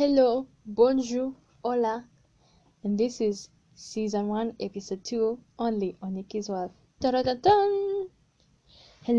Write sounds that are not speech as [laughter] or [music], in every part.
Hello, bonjour, hola, and this is season 1, episode 2, only on Nikki's World. Hello,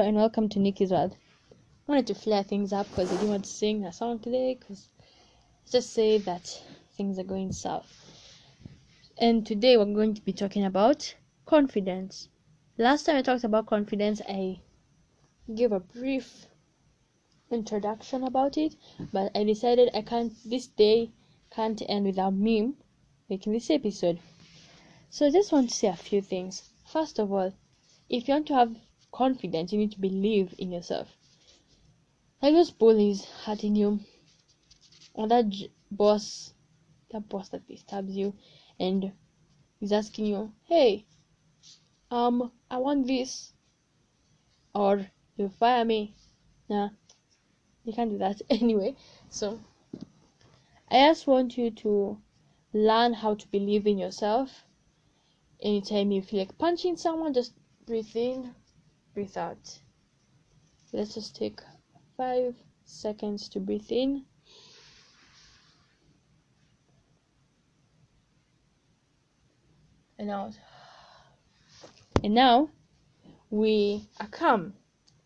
and welcome to Nikki's World. I wanted to flare things up because I didn't want to sing a song today because just say that things are going south. And today we're going to be talking about confidence. Last time I talked about confidence, I gave a brief introduction about it, but I decided I can't this day can't end without me making this episode. So I just want to say a few things. First of all, if you want to have confidence, you need to believe in yourself. Like those bullies hurting you, or that j- boss, that boss that disturbs you, and is asking you, "Hey, um, I want this," or you fire me. Nah, you can't do that [laughs] anyway. So i just want you to learn how to believe in yourself. Anytime you feel like punching someone just breathe in breathe out. Let's just take five seconds to breathe in. And out. And now we are calm.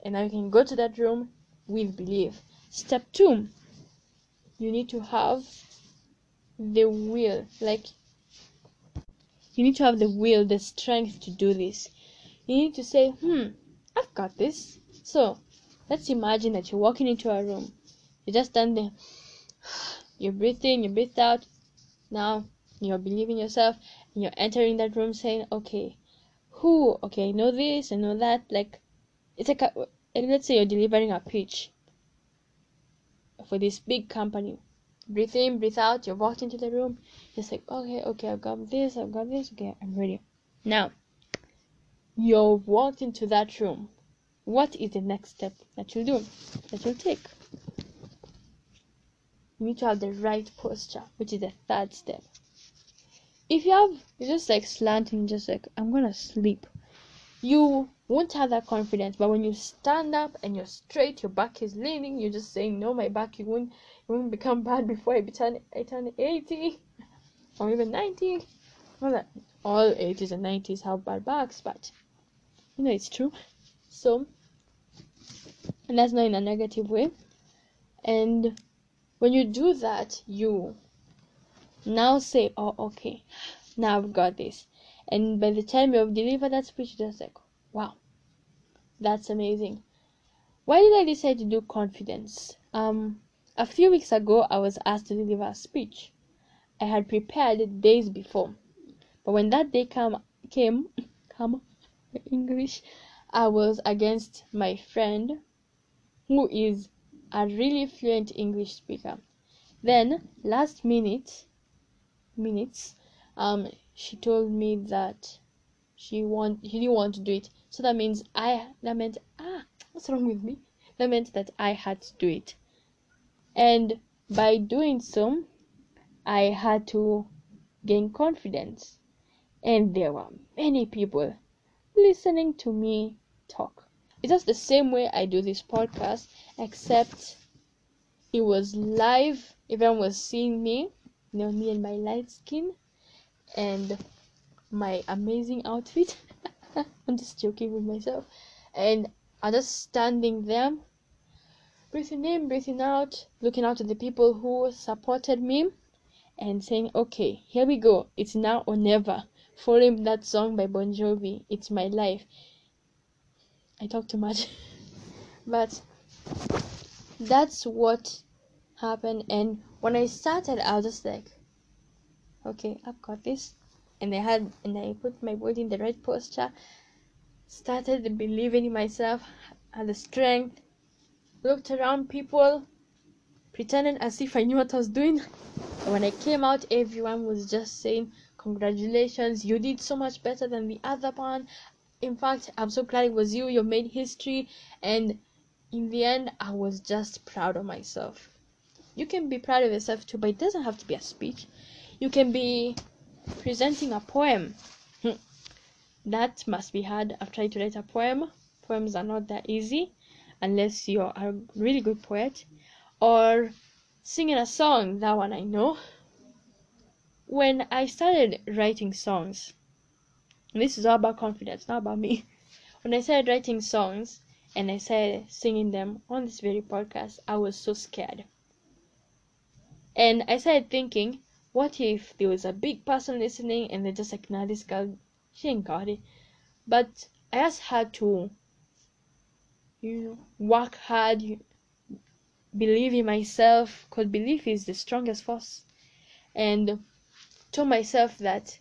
And now you can go to that room with belief. Step two, you need to have the will, like you need to have the will, the strength to do this. You need to say, hmm, I've got this. So let's imagine that you're walking into a room. You just stand there, [sighs] you breathe in, you breathe out. Now you're believing yourself and you're entering that room saying, okay, who, okay, I know this, I know that. Like, it's like a, let's say you're delivering a pitch for this big company. Breathe in breathe out. You walked into the room. Just like okay okay i've got this i've got this. Okay i'm ready. Now you've walked into that room. What is the next step that you'll do that you'll take? You need to have the right posture which is the third step. If you have you're just like slanting just like i'm gonna sleep you won't have that confidence but when you stand up and you're straight your back is leaning you're just saying no my back you won't won't become bad before i turn i turn 80 [laughs] or even 90 well that all 80s and 90s have bad backs but you know it's true. So and that's not in a negative way. And when you do that you now say oh okay now i've got this. And by the time you've delivered that speech just like wow that's amazing. Why did i decide to do confidence? Um a few weeks ago i was asked to deliver a speech. I had prepared days before. But when that day come came [laughs] come [laughs] english i was against my friend who is a really fluent english speaker. Then last minute minutes um she told me that she want she didn't want to do it. So that means i that meant ah what's wrong with me? That meant that i had to do it. And by doing so i had to gain confidence. And there were many people listening to me talk. It's just the same way i do this podcast except it was live. Everyone was seeing me you know me and my light skin and my amazing outfit. [laughs] I'm just joking with myself. And I'm just standing there, breathing in, breathing out, looking out at the people who supported me and saying, okay, here we go. It's now or never. Following that song by Bon Jovi, It's My Life. I talk too much. [laughs] but that's what happened. And when I started, I was just like, okay, I've got this and I had and I put my body in the right posture, started believing in myself, had the strength, looked around people, pretending as if I knew what I was doing. And when I came out, everyone was just saying, Congratulations, you did so much better than the other one. In fact, I'm so glad it was you, you made history. And in the end, I was just proud of myself. You can be proud of yourself too, but it doesn't have to be a speech. You can be presenting a poem. Hmm. that must be hard. I've tried to write a poem. Poems are not that easy unless you're a really good poet. Or singing a song. That one I know. When I started writing songs, this is all about confidence, not about me. When I started writing songs and I started singing them on this very podcast, I was so scared. And I started thinking, what if there was a big person listening and they're just like, nah, this girl, she ain't got it. But I just had to, you know, work hard, believe in myself, because belief is the strongest force. And told myself that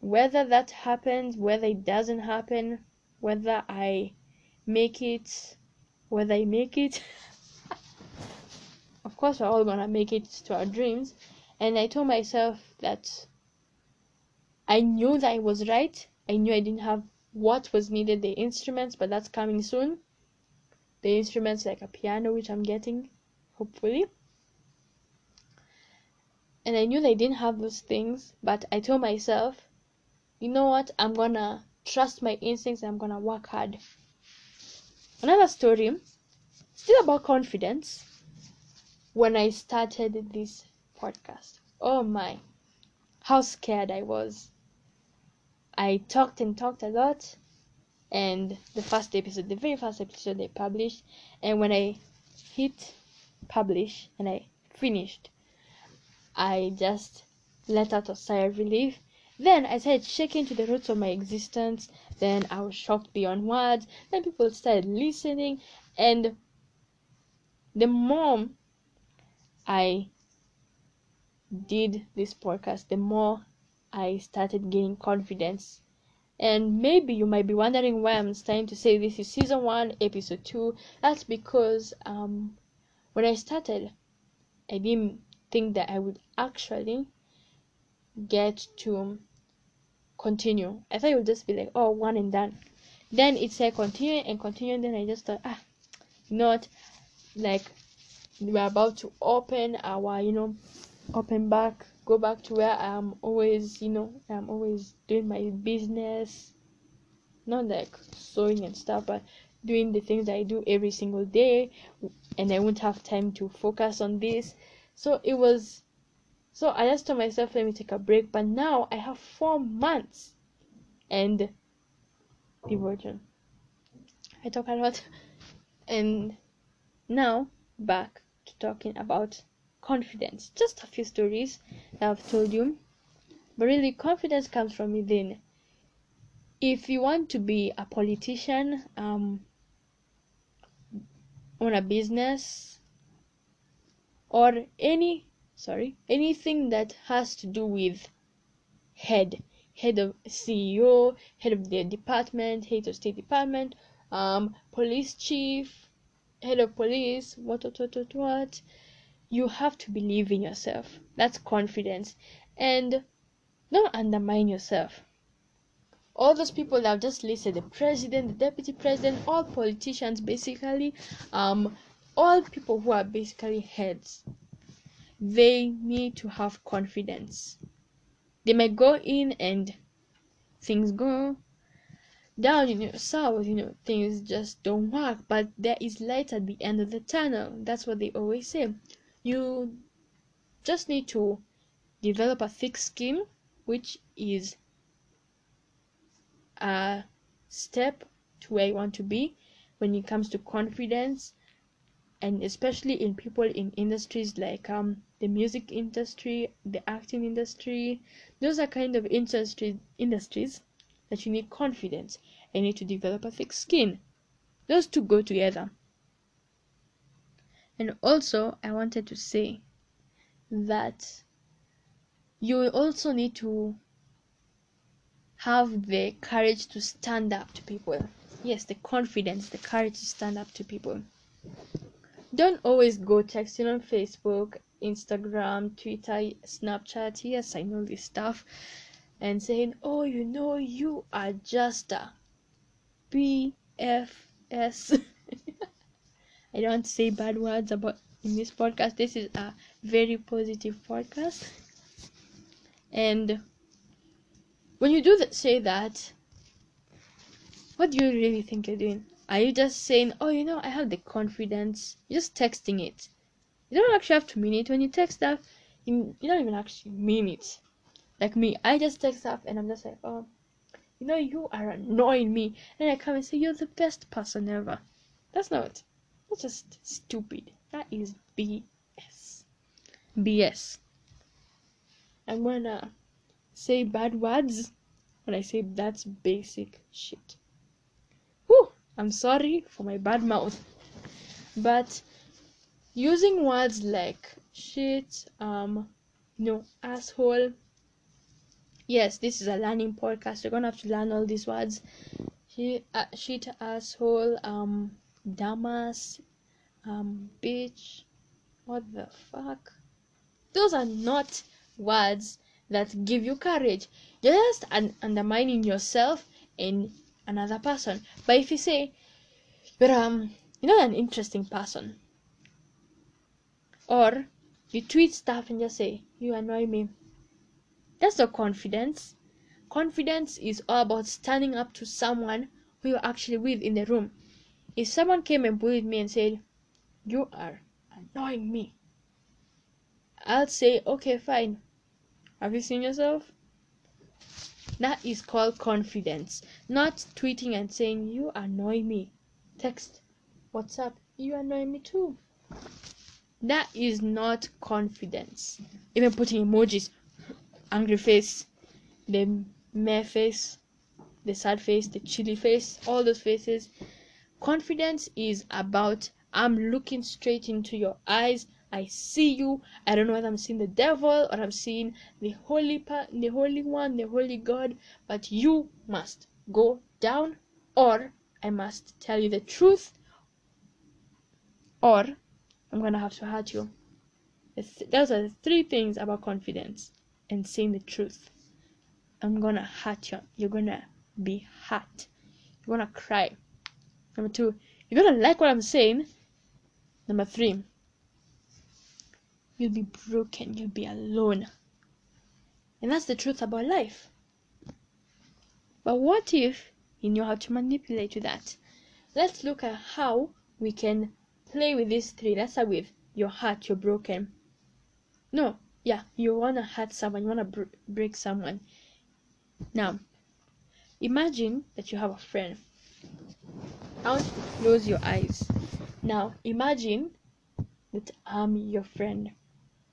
whether that happens, whether it doesn't happen, whether I make it, whether I make it, [laughs] of course, we're all gonna make it to our dreams. And I told myself that I knew that I was right. I knew I didn't have what was needed, the instruments, but that's coming soon. The instruments like a piano, which I'm getting, hopefully and I knew they didn't have those things, but I told myself, you know what, I'm gonna trust my instincts I'm gonna work hard. Another story, still about confidence, when I started this podcast. Oh my, how scared I was. I talked and talked a lot, and the first episode, the very first episode they published, and when I hit publish and I finished, I just let out a sigh of relief. Then I started shaking to the roots of my existence. Then I was shocked beyond words. Then people started listening, and the more I did this podcast, the more I started gaining confidence. And maybe you might be wondering why I'm starting to say this is season one, episode two. That's because um, when I started, I didn't think that I would actually get to continue. I thought it would just be like, oh, one and done. Then it said continue and continue. And then I just thought, ah, not like we're about to open our, you know, open back, go back to where I'm always, you know, I'm always doing my business. Not like sewing and stuff, but doing the things I do every single day. And I won't have time to focus on this. So it was so I just told myself let me take a break, but now I have four months and devotion. I talk a lot and now back to talking about confidence. Just a few stories that I've told you. But really confidence comes from within. If you want to be a politician, um own a business, or any sorry anything that has to do with head head of ceo head of the department head of state department um police chief head of police what what what what, what. You have to believe in yourself. That's confidence. And don't undermine yourself. All those people that I've just listed the president the deputy president all politicians basically um all people who are basically heads they need to have confidence. They may go in and things go down you know south you know things just don't work but there is light at the end of the tunnel. That's what they always say you just need to develop a thick skin which is a step to where you want to be when it comes to confidence and especially in people in industries like um the music industry the acting industry. Those are kind of industry industries that you need confidence and you need to develop a thick skin. Those two go together and also i wanted to say that you also need to have the courage to stand up to people yes the confidence the courage to stand up to people don't always go texting on Facebook, Instagram, Twitter, Snapchat. Yes, I know this stuff. And saying, oh, you know, you are just a BFS. [laughs] I don't say bad words about in this podcast. This is a very positive podcast. And when you do that, say that, what do you really think you're doing? Are you just saying, oh, you know, I have the confidence? You're just texting it. You don't actually have to mean it when you text stuff. You, you don't even actually mean it. Like me, I just text stuff and I'm just like, oh, you know, you are annoying me. And I come and say, you're the best person ever. That's not. That's just stupid. That is BS. BS. I'm gonna say bad words when I say that's basic shit. Whew, I'm sorry for my bad mouth. But using words like shit, um, you know, asshole. Yes, this is a learning podcast. You're gonna have to learn all these words. Shit, uh, shit asshole, um, dumbass, um, bitch. What the fuck? Those are not words that give you courage. You're just un- undermining yourself and another person. But if you say, you're um, you're not an interesting person, or you tweet stuff and just say, you annoy me. That's not confidence. Confidence is all about standing up to someone who you're actually with in the room. If someone came and bullied me and said, You are annoying me, I'll say, Okay, fine. Have you seen yourself? That is called confidence. Not tweeting and saying, You annoy me. Text, up? You annoy me too. That is not confidence. Even putting emojis, angry face, the meh face, the sad face, the chilly face, all those faces. Confidence is about I'm looking straight into your eyes. I see you. I don't know whether I'm seeing the devil or I'm seeing the holy pa- the holy one, the holy God, but you must go down or I must tell you the truth or I'm gonna have to hurt you. Those are the three things about confidence and saying the truth. I'm gonna hurt you. You're gonna be hurt. You're gonna cry. Number two, you're gonna like what I'm saying. Number three, you'll be broken. You'll be alone. And that's the truth about life. But what if you know how to manipulate that? Let's look at how we can play with these three. Let's start with you're hurt, you're broken. No, yeah, you wanna hurt someone, you wanna br break someone. Now, imagine that you have a friend. To close your eyes. Now, imagine that I'm your friend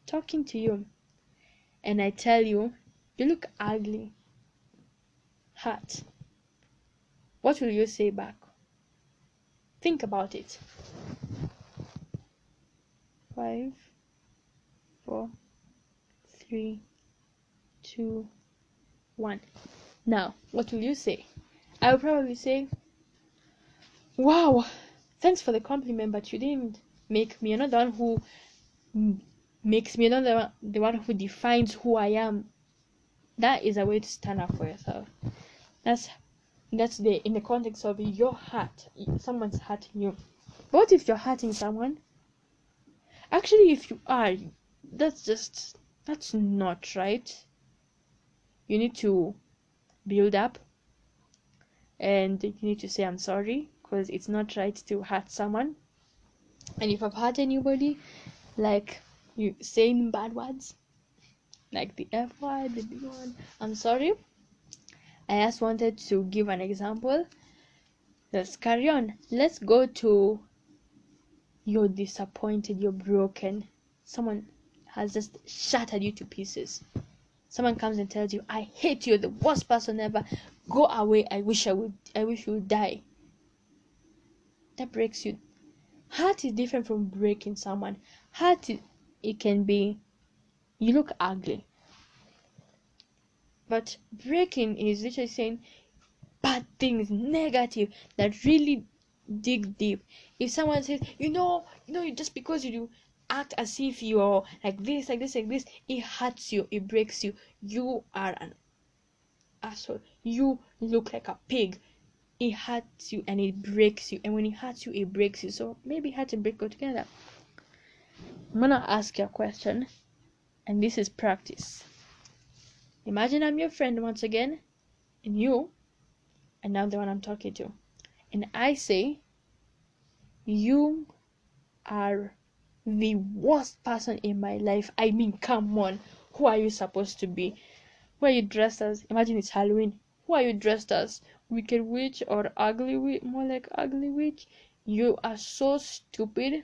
talking to you, and I tell you, you look ugly, hurt. What will you say back? Think about it. Five, four, three, two, one. Now, what will you say? I will probably say, Wow, thanks for the compliment, but you didn't make me. The one who makes me, you're the one, who defines who I am. That is a way to stand up for yourself. That's that's the in the context of your heart. Someone's hurting you. What if you're hurting someone? Actually, if you are, that's just that's not right. You need to build up and you need to say I'm sorry because it's not right to hurt someone. And if I've hurt anybody, like you saying bad words, like the F word, the B word, I'm sorry. I just wanted to give an example. Let's carry on. Let's go to you're disappointed, you're broken. Someone has just shattered you to pieces. Someone comes and tells you, I hate you, the worst person ever. Go away. I wish I would I wish you would die. That breaks you. Hurt is different from breaking someone. Hurt is, it can be you look ugly. But breaking is literally saying bad things, negative, that really dig deep. If someone says, you know, you know, just because you act as if you're like this, like this, like this, it hurts you, it breaks you. You are an asshole. You look like a pig. It hurts you and it breaks you. And when it hurts you, it breaks you. So maybe hurt and break go together. I'm gonna ask you a question, and this is practice. Imagine I'm your friend once again, and you, and I'm the one I'm talking to and I say, You are the worst person in my life. I mean, come on. Who are you supposed to be? Who are you dressed as? Imagine it's Halloween. Who are you dressed as? Wicked witch or ugly witch? More like ugly witch. You are so stupid.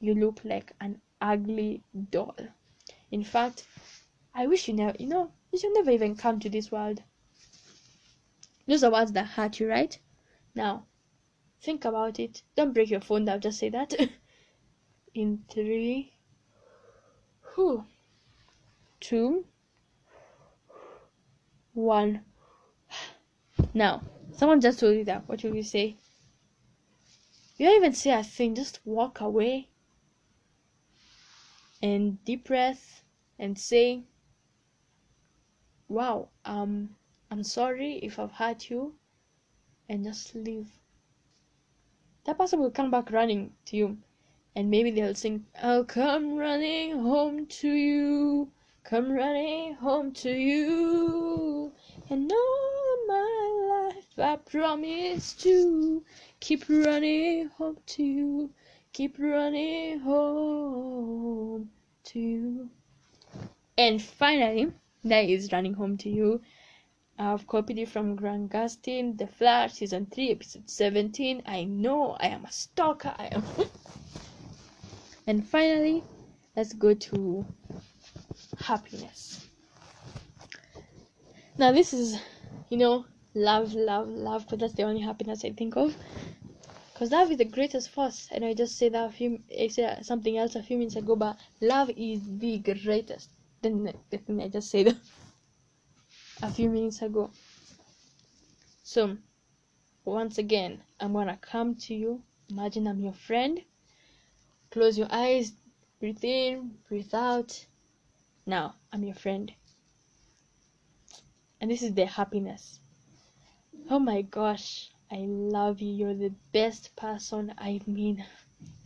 You look like an ugly doll. In fact, I wish you never, you know, you should never even come to this world. Those are words that hurt you, right? Now, think about it. Don't break your phone. I'll just say that. [laughs] In three, whew, two, one. Now, someone just told you that. What will you say? You don't even say a thing. Just walk away and deep breath and say, "Wow, um, I'm sorry if I've hurt you," and just leave. That person will come back running to you, and maybe they'll sing, "I'll come running home to you." Come running home to you, and all my I promise to keep running home to you, keep running home to you. And finally, that is running home to you. I've copied it from Grant Gustin, The Flash, season 3, episode 17. I know I am a stalker. I am. [laughs] and finally, let's go to happiness. Now, this is, you know, love, love, love, because that's the only happiness I think of. Because love is the greatest force. And I just said that a few, I said something else a few minutes ago, but love is the greatest. Then the thing I just said [laughs] a few minutes ago. So, once again, I'm gonna come to you. Imagine I'm your friend. Close your eyes, breathe in, breathe out. Now, I'm your friend. And this is the happiness. Oh my gosh, I love you. You're the best person. I mean,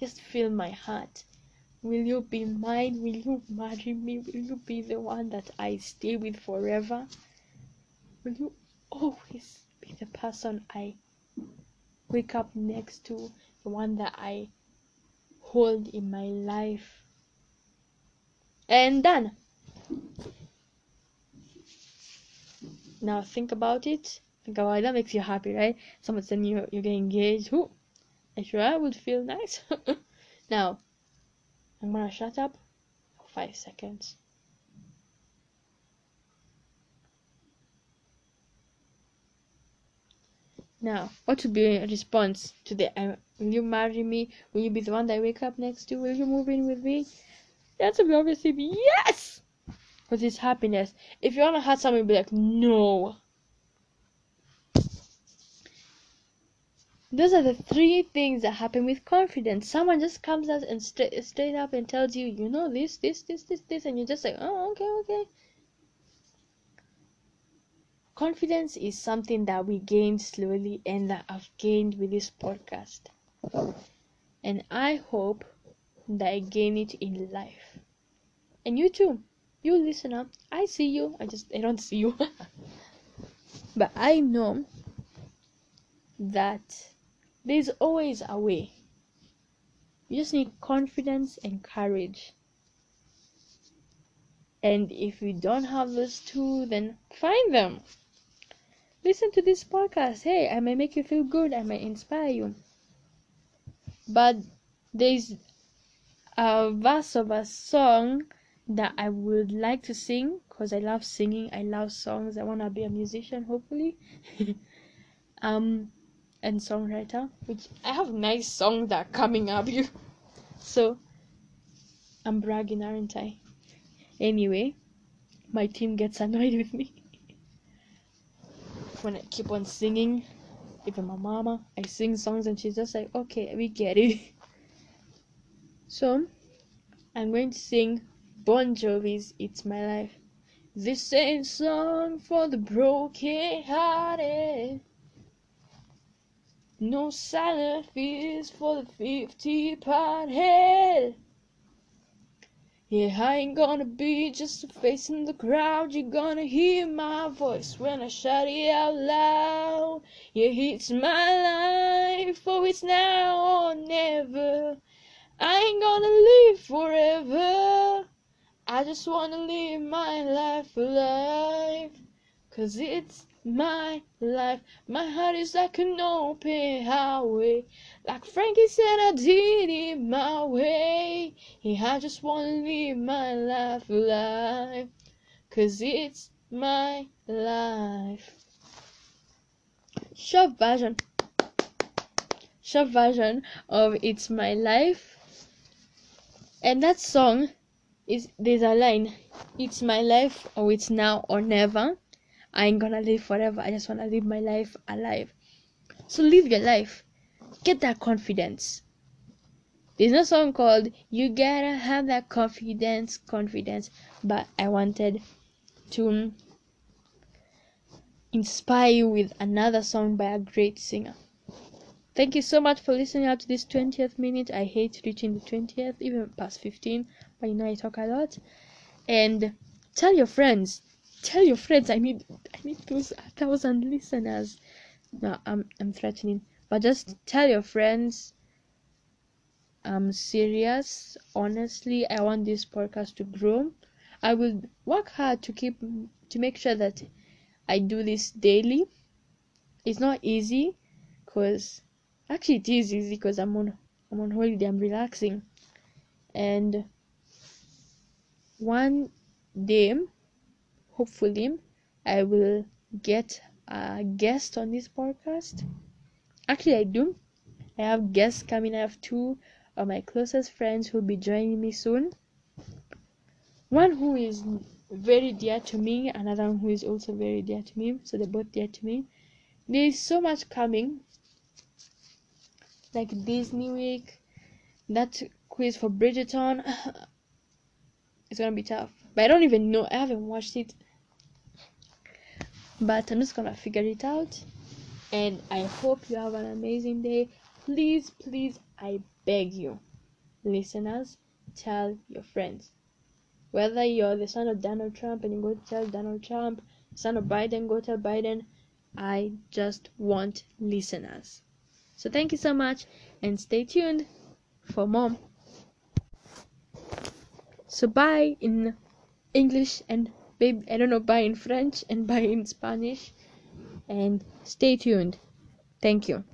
just feel my heart. Will you be mine? Will you marry me? Will you be the one that I stay with forever? Will you always be the person I wake up next to, the one that I hold in my life? And done. Now think about it. About it. That makes you happy, right? Someone telling you you're getting engaged. Who? I sure I would feel nice. [laughs] now, I'm gonna shut up for five seconds. Now, what would be a response to the uh, Will you marry me? Will you be the one that I wake up next to? Will you move in with me? Answer will obviously be yes! Because it's happiness. If you wanna hurt someone, be like, no. Those are the three things that happen with confidence. Someone just comes out and straight straight up and tells you, you know this, this, this, this, this, and you're just like, oh, okay, okay. Confidence is something that we gain slowly and that I've gained with this podcast. And I hope that I gain it in life. And you too. You listener. I see you. I just I don't see you. [laughs] but I know that there's always a way. You just need confidence and courage. And if you don't have those two, then find them listen to this podcast. Hey, I may make you feel good, I may inspire you. But there's a verse of a song that I would like to sing because I love singing, I love songs, I want to be a musician, hopefully. [laughs] um, and songwriter, which I have nice songs that are coming up. You [laughs] so, I'm bragging, aren't I? Anyway, my team gets annoyed with me [laughs] when I keep on singing. Even my mama, I sing songs and she's just like, okay, we get it. [laughs] So, I'm going to sing Bon Jovi's It's My Life. This ain't song for the broken hearted. No silent fears for the 50 pound head. Yeah, I ain't gonna be just a face in the crowd. You're gonna hear my voice when I shout it out loud. Yeah, it's my life, oh, it's now or never. I ain't gonna live forever. I just wanna live my life alive. Cause it's my life. My heart is like an open highway. Like Frankie said, I did it my way. Yeah, I just wanna live my life alive. Cause it's my life. Short version. Short version of It's My Life. And that song is there's a line. It's my life or it's now or never. I ain't gonna live forever. I just wanna live my life alive. So live your life. Get that confidence. There's no song called You Gotta Have That Confidence, Confidence, but I wanted to inspire you with another song by a great singer. Thank you so much for listening up to this 20th minute. I hate reaching the 20th, even past 15, but you know I talk a lot. And tell your friends, tell your friends I need I need those thousand listeners. No, I'm I'm threatening. But just tell your friends I'm serious. Honestly, I want this podcast to grow. I will work hard to keep to make sure that I do this daily. It's not easy because actually it is easy because I'm on I'm on holiday, I'm relaxing. And one day hopefully I will get a guest on this podcast. Actually I do. I have guests coming. I have two of my closest friends who'll be joining me soon. One who is very dear to me, another one who is also very dear to me. So they're both dear to me. There is so much coming, like Disney Week, that quiz for Bridgerton. [sighs] it's gonna be tough, but I don't even know. I haven't watched it, but I'm just gonna figure it out. And I hope you have an amazing day. Please, please, I beg you, listeners, tell your friends. Whether you're the son of Donald Trump and you go tell Donald Trump, son of Biden, go tell Biden. I just want listeners. So thank you so much and stay tuned for more. So bye in English and babe I don't know bye in French and [laughs] bye in Spanish and stay tuned. Thank you.